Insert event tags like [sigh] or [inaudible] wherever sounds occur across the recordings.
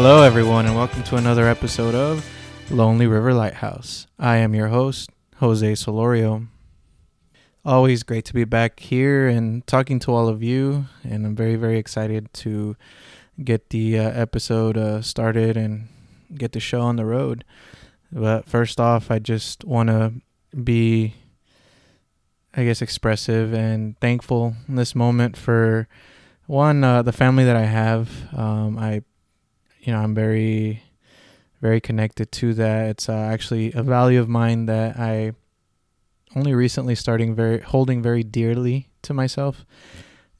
Hello, everyone, and welcome to another episode of Lonely River Lighthouse. I am your host, Jose Solorio. Always great to be back here and talking to all of you, and I'm very, very excited to get the uh, episode uh, started and get the show on the road. But first off, I just want to be, I guess, expressive and thankful in this moment for one, uh, the family that I have. Um, I you know, I'm very, very connected to that. It's uh, actually a value of mine that I only recently starting very holding very dearly to myself.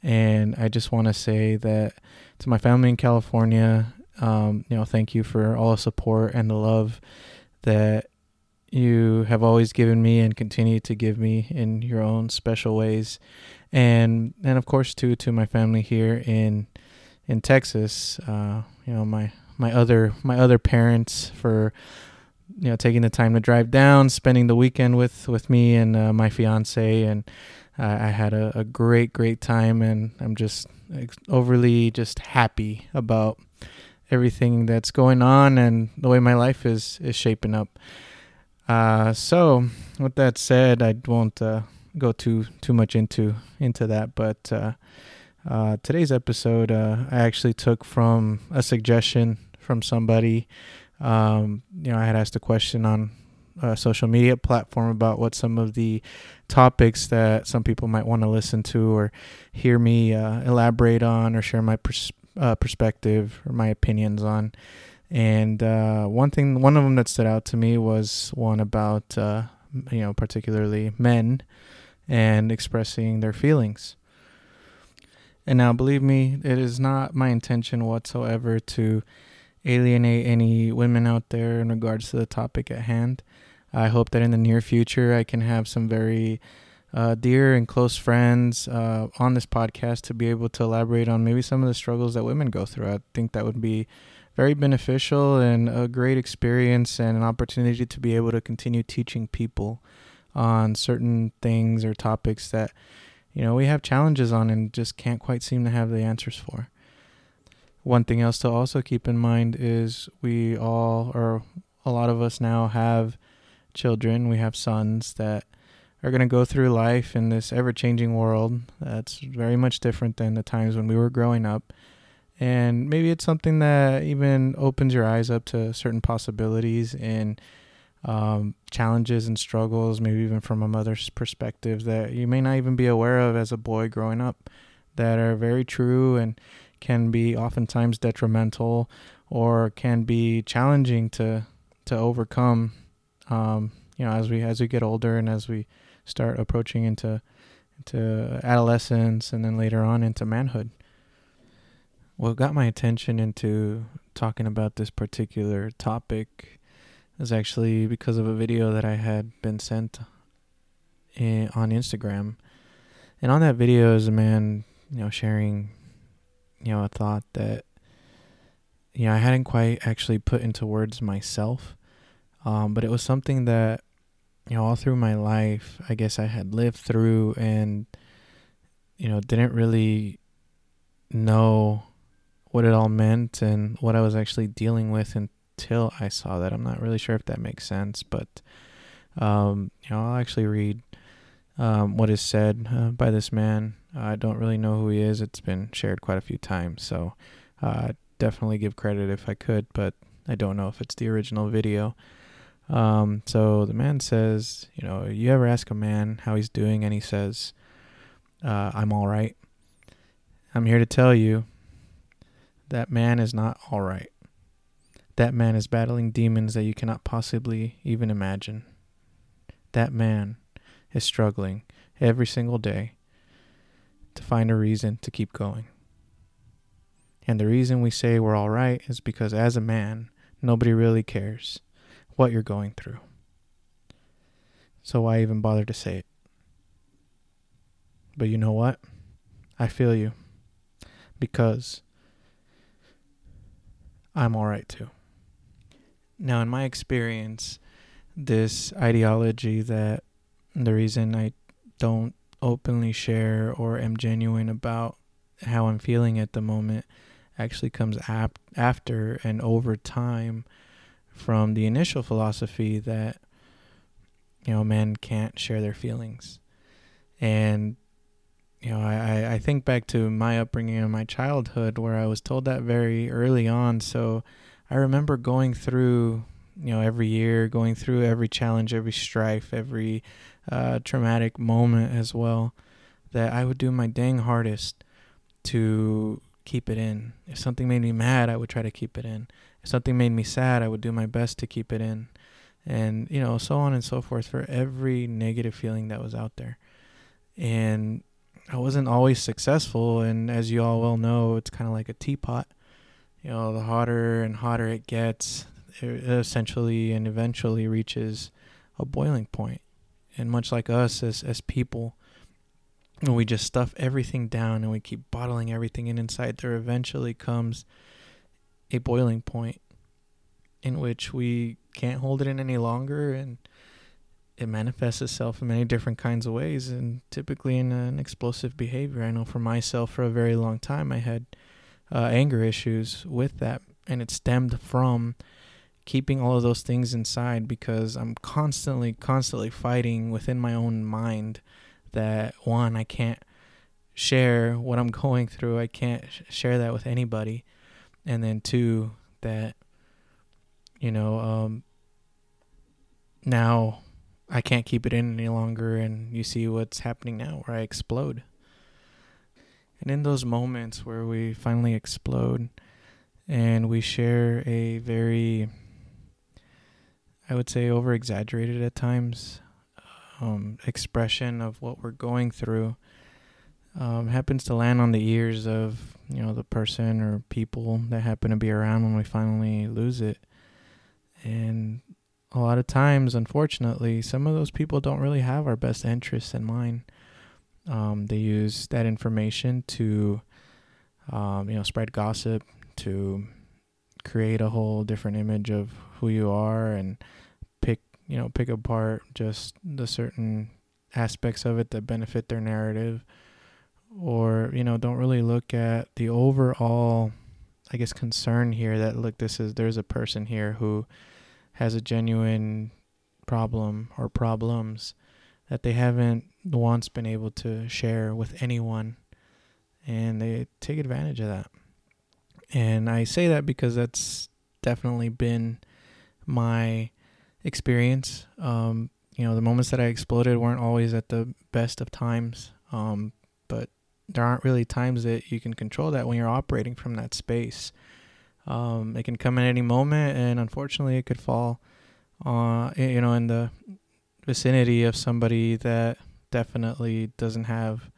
And I just want to say that to my family in California, um, you know, thank you for all the support and the love that you have always given me and continue to give me in your own special ways. And and of course too to my family here in in Texas. Uh, you know, my my other my other parents for you know taking the time to drive down, spending the weekend with with me and uh, my fiance, and uh, I had a, a great great time, and I'm just overly just happy about everything that's going on and the way my life is is shaping up. Uh, so with that said, I won't uh, go too too much into into that, but uh, today's episode uh, I actually took from a suggestion from somebody. Um, you know, I had asked a question on a social media platform about what some of the topics that some people might want to listen to or hear me uh, elaborate on or share my pers- uh, perspective or my opinions on. And uh, one thing, one of them that stood out to me was one about, uh, you know, particularly men and expressing their feelings. And now, believe me, it is not my intention whatsoever to alienate any women out there in regards to the topic at hand. I hope that in the near future I can have some very uh, dear and close friends uh, on this podcast to be able to elaborate on maybe some of the struggles that women go through. I think that would be very beneficial and a great experience and an opportunity to be able to continue teaching people on certain things or topics that you know, we have challenges on and just can't quite seem to have the answers for. One thing else to also keep in mind is we all, or a lot of us now, have children. We have sons that are going to go through life in this ever changing world that's very much different than the times when we were growing up. And maybe it's something that even opens your eyes up to certain possibilities and um, challenges and struggles, maybe even from a mother's perspective that you may not even be aware of as a boy growing up, that are very true and can be oftentimes detrimental or can be challenging to to overcome. Um, you know, as we as we get older and as we start approaching into into adolescence and then later on into manhood. What got my attention into talking about this particular topic is actually because of a video that I had been sent in, on Instagram. And on that video is a man, you know, sharing, you know, a thought that, you know, I hadn't quite actually put into words myself. Um, but it was something that, you know, all through my life, I guess I had lived through and, you know, didn't really know what it all meant and what I was actually dealing with and until I saw that. I'm not really sure if that makes sense, but um, you know, I'll actually read um, what is said uh, by this man. I don't really know who he is. It's been shared quite a few times, so uh, definitely give credit if I could, but I don't know if it's the original video. Um, so the man says, you know, you ever ask a man how he's doing, and he says, uh, "I'm all right." I'm here to tell you that man is not all right. That man is battling demons that you cannot possibly even imagine. That man is struggling every single day to find a reason to keep going. And the reason we say we're all right is because as a man, nobody really cares what you're going through. So why even bother to say it? But you know what? I feel you. Because I'm all right too. Now, in my experience, this ideology that the reason I don't openly share or am genuine about how I'm feeling at the moment actually comes ap- after and over time from the initial philosophy that you know men can't share their feelings. And you know I, I think back to my upbringing and my childhood where i was told that very early on. So i remember going through you know every year going through every challenge every strife every uh, traumatic moment as well that i would do my dang hardest to keep it in. If something made me mad, I would try to keep it in. If something made me sad, I would do my best to keep it in. And, you know, so on and so forth for every negative feeling that was out there. And I wasn't always successful. And as you all well know, it's kind of like a teapot. You know, the hotter and hotter it gets, it essentially and eventually reaches a boiling point. And much like us as, as people, and we just stuff everything down and we keep bottling everything in inside, there eventually comes a boiling point in which we can't hold it in any longer and it manifests itself in many different kinds of ways and typically in an explosive behavior. I know for myself for a very long time I had uh, anger issues with that and it stemmed from keeping all of those things inside because I'm constantly constantly fighting within my own mind that one I can't share what I'm going through. I can't sh- share that with anybody. And then two that you know um now I can't keep it in any longer and you see what's happening now where I explode. And in those moments where we finally explode and we share a very I would say over exaggerated at times um, expression of what we're going through um, happens to land on the ears of you know the person or people that happen to be around when we finally lose it. And a lot of times unfortunately some of those people don't really have our best interests in mind um, they use that information to um, you know spread gossip to create a whole different image of who you are and pick, you know pick apart just the certain aspects of it that benefit their narrative. Or you know don't really look at the overall i guess concern here that look this is there's a person here who has a genuine problem or problems that they haven't once been able to share with anyone and they take advantage of that and i say that because that's definitely been my experience. Um, you know, the moments that I exploded weren't always at the best of times, um, but there aren't really times that you can control that when you're operating from that space. Um, it can come at any moment, and unfortunately, it could fall, uh, you know, in the vicinity of somebody that definitely doesn't have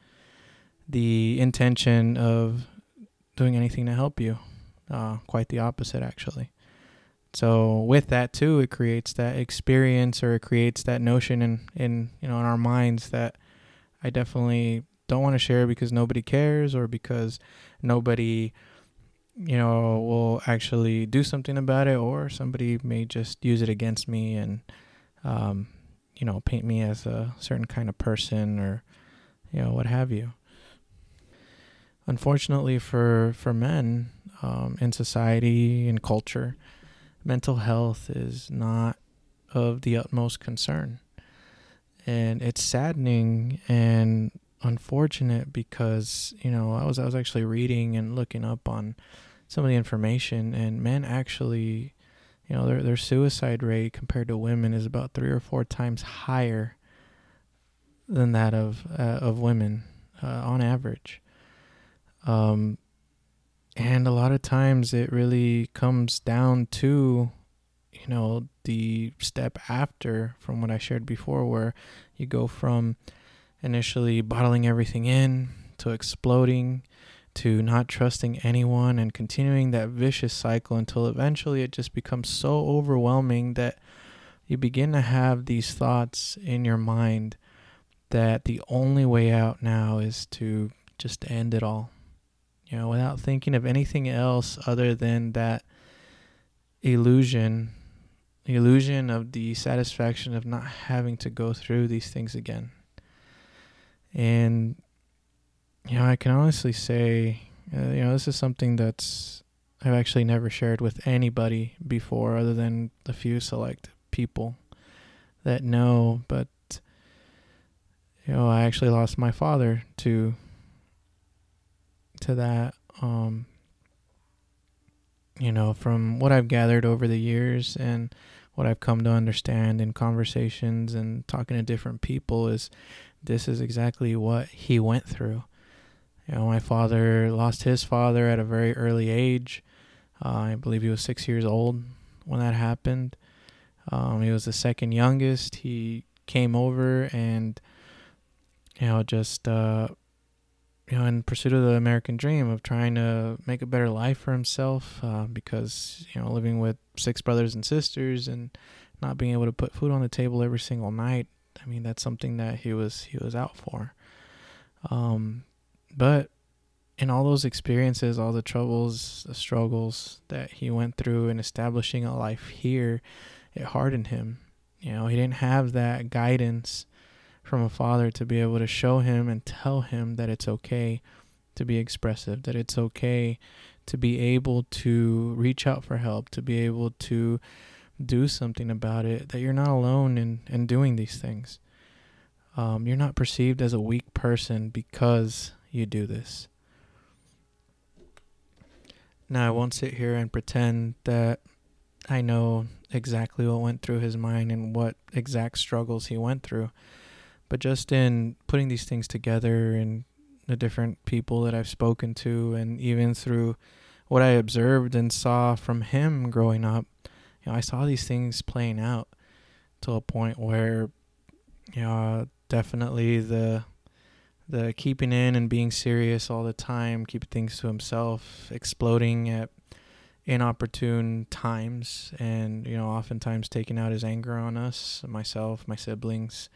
the intention of doing anything to help you. Uh, quite the opposite, actually. So with that too, it creates that experience or it creates that notion in, in you know in our minds that I definitely don't want to share because nobody cares or because nobody you know will actually do something about it or somebody may just use it against me and um, you know paint me as a certain kind of person or you know what have you unfortunately for for men um, in society and culture mental health is not of the utmost concern. And it's saddening and unfortunate because, you know, I was I was actually reading and looking up on some of the information and men actually, you know, their their suicide rate compared to women is about 3 or 4 times higher than that of uh, of women uh, on average. Um, and a lot of times it really comes down to, you know, the step after from what I shared before, where you go from initially bottling everything in to exploding to not trusting anyone and continuing that vicious cycle until eventually it just becomes so overwhelming that you begin to have these thoughts in your mind that the only way out now is to just end it all you know, without thinking of anything else other than that illusion, the illusion of the satisfaction of not having to go through these things again. And, you know, I can honestly say, Uh, you know, this is something that's I've actually never shared with anybody before, other than a few select people that know. But you know, I actually lost my father to to that. Um, you know, from what I've gathered over the years and what I've come to understand in conversations and talking to different people is this is exactly what he went through. You know, my father lost his father at a very early age. Uh, I believe he was six years old when that happened. Um, he was the second youngest. He came over and, you know, just uh, you know, in pursuit of the American dream of trying to make a better life for himself, uh, because you know, living with six brothers and sisters and not being able to put food on the table every single night. I mean, that's something that he was he was out for. Um, but in all those experiences, all the troubles, the struggles that he went through in establishing a life here, it hardened him. You know, he didn't have that guidance from a father to be able to show him and tell him that it's okay to be expressive, that it's okay to be able to reach out for help, to be able to do something about it, that you're not alone in, in doing these things. Um, you're not perceived as a weak person because you do this. Now, I won't sit here and pretend that I know exactly what went through his mind and what exact struggles he went through. But just in putting these things together and the different people that I've spoken to, and even through what I observed and saw from him growing up, you know, I saw these things playing out to a point where, you know, definitely the the keeping in and being serious all the time, keeping things to himself, exploding at inopportune times, and you know, oftentimes taking out his anger on us, myself, my siblings,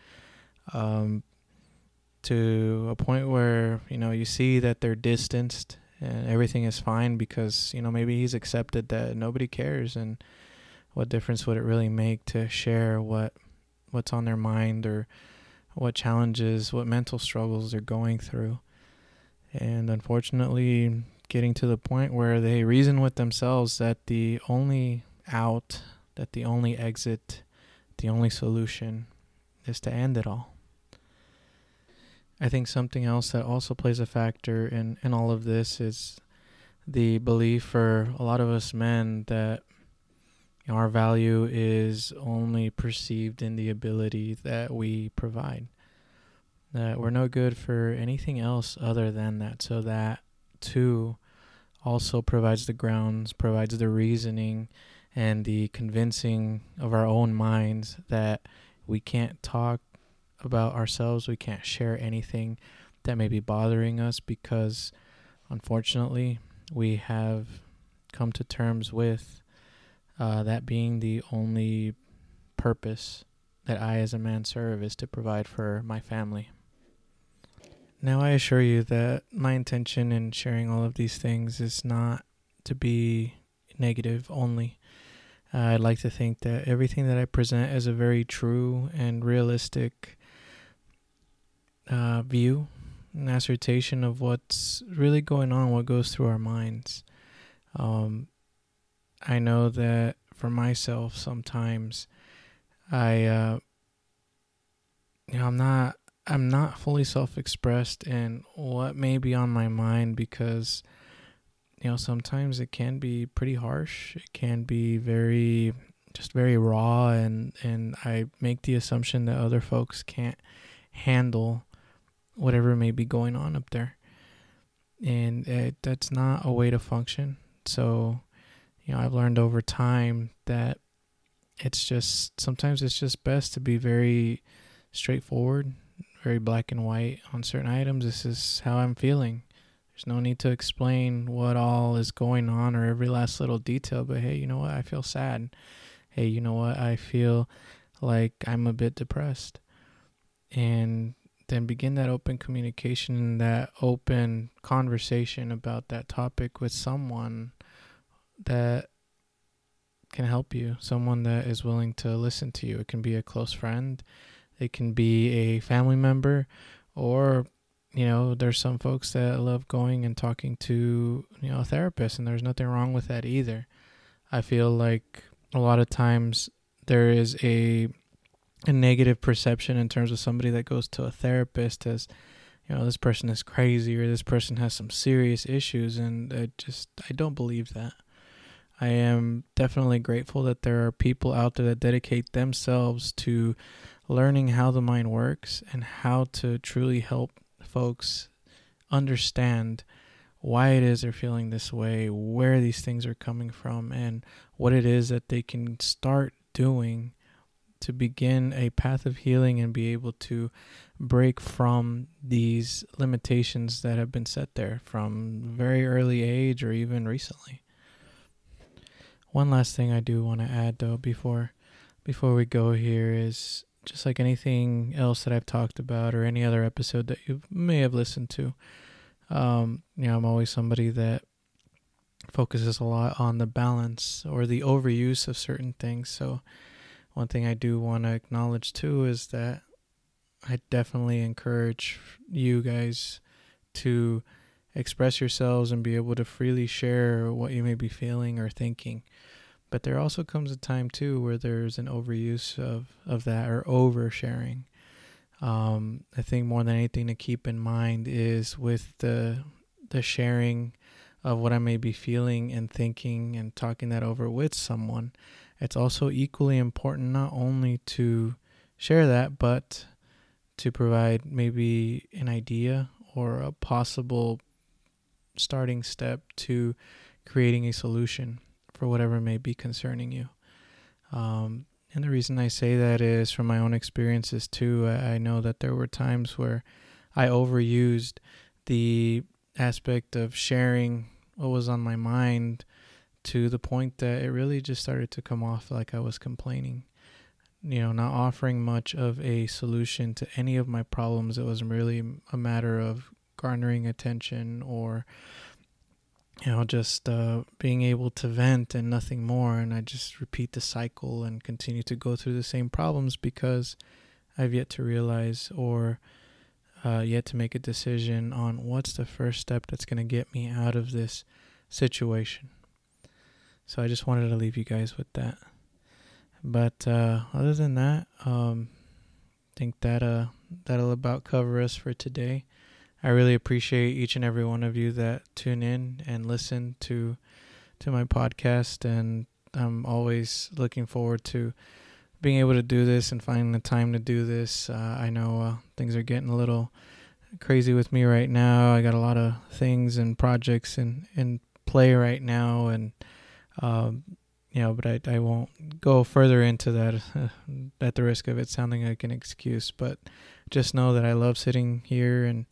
um, to a point where you know you see that they're distanced and everything is fine because you know maybe he's accepted that nobody cares and what difference would it really make to share what what's on their mind or what challenges what mental struggles they're going through. And unfortunately getting to the point where they reason with themselves that the only out that the only exit the only solution is to end it all. I think something else that also plays a factor in, in all of this is the belief for a lot of us men that our value is only perceived in the ability that we provide. That we're no good for anything else other than that. So that too also provides the grounds, provides the reasoning and the convincing of our own minds that we can't talk about ourselves. We can't share anything that may be bothering us because, unfortunately, we have come to terms with uh, that being the only purpose that I, as a man, serve is to provide for my family. Now, I assure you that my intention in sharing all of these things is not to be negative only. Uh, I'd like to think that everything that I present is a very true and realistic uh, view, an assertion of what's really going on, what goes through our minds. Um, I know that for myself, sometimes I, uh, you know, I'm not, I'm not fully self-expressed in what may be on my mind because, you know, sometimes it can be pretty harsh. It can be very, just very raw, and and I make the assumption that other folks can't handle whatever may be going on up there. And it, that's not a way to function. So, you know, I've learned over time that it's just sometimes it's just best to be very straightforward, very black and white on certain items. This is how I'm feeling. There's no need to explain what all is going on or every last little detail, but hey, you know what? I feel sad. Hey, you know what? I feel like I'm a bit depressed. And then begin that open communication, that open conversation about that topic with someone that can help you, someone that is willing to listen to you. It can be a close friend, it can be a family member, or you know, there's some folks that love going and talking to, you know, a therapist, and there's nothing wrong with that either. I feel like a lot of times there is a a negative perception in terms of somebody that goes to a therapist as you know this person is crazy or this person has some serious issues and I just I don't believe that. I am definitely grateful that there are people out there that dedicate themselves to learning how the mind works and how to truly help folks understand why it is they're feeling this way, where these things are coming from, and what it is that they can start doing to begin a path of healing and be able to break from these limitations that have been set there from very early age or even recently. One last thing I do want to add though before before we go here is just like anything else that I've talked about or any other episode that you may have listened to. Um, you know, I'm always somebody that focuses a lot on the balance or the overuse of certain things. So one thing I do want to acknowledge too is that I definitely encourage you guys to express yourselves and be able to freely share what you may be feeling or thinking. But there also comes a time too where there's an overuse of, of that or oversharing. Um, I think more than anything to keep in mind is with the the sharing of what I may be feeling and thinking and talking that over with someone. It's also equally important not only to share that, but to provide maybe an idea or a possible starting step to creating a solution for whatever may be concerning you. Um, and the reason I say that is from my own experiences too. I, know that there were times where I overused the aspect of sharing what was on my mind to the point that it really just started to come off like I was complaining. You know, not offering much of a solution to any of my problems. It was really a matter of garnering attention or you know, just uh, being able to vent and nothing more. And I just repeat the cycle and continue to go through the same problems because I've yet to realize or uh, yet to make a decision on what's the first step that's going to get me out of this situation. So I just wanted to leave you guys with that. But uh, other than that, um, I think that uh, that'll about cover us for today. I really appreciate each and every one of you that tune in and listen to to my podcast and I'm always looking forward to being able to do this and finding the time to do this. Uh, I know uh, things are getting a little crazy with me right now. I got a lot of things and projects in in play right now, and um, you know, but I I won't go further into that uh, [laughs] at the risk of it sounding like an excuse. But just know that I love sitting here and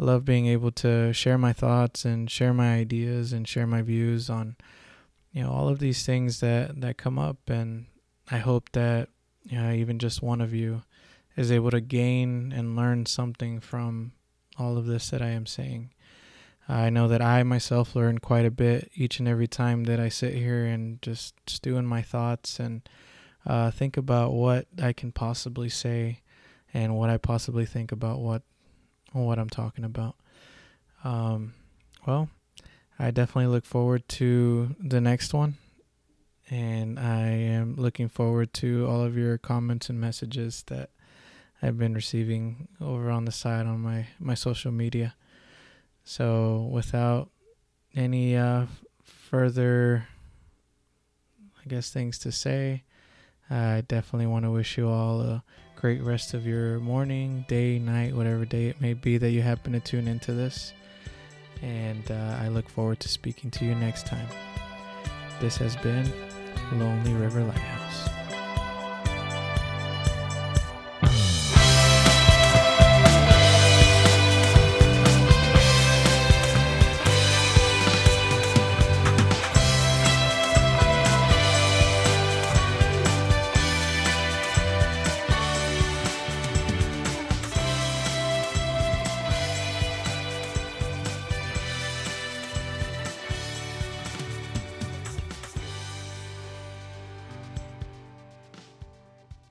love being able to share my thoughts and share my ideas and share my views on you know all of these things that that come up and I hope that you know, even just one of you is able to gain and learn something from all of this that I am saying. I know that I myself learn quite a bit each and every time that I sit here and just stew in my thoughts and uh, think about what I can possibly say and what I possibly think about what what I'm talking about. Um, well, I definitely look forward to the next one. And I am looking forward to all of your comments and messages that I've been receiving over on the side on my, my social media. So, without any uh, further, I guess, things to say, I definitely want to wish you all a great rest of your morning, day, night, whatever day it may be that you happen to tune into this. And uh, I look forward to speaking to you next time. This has been Lonely River Lighthouse.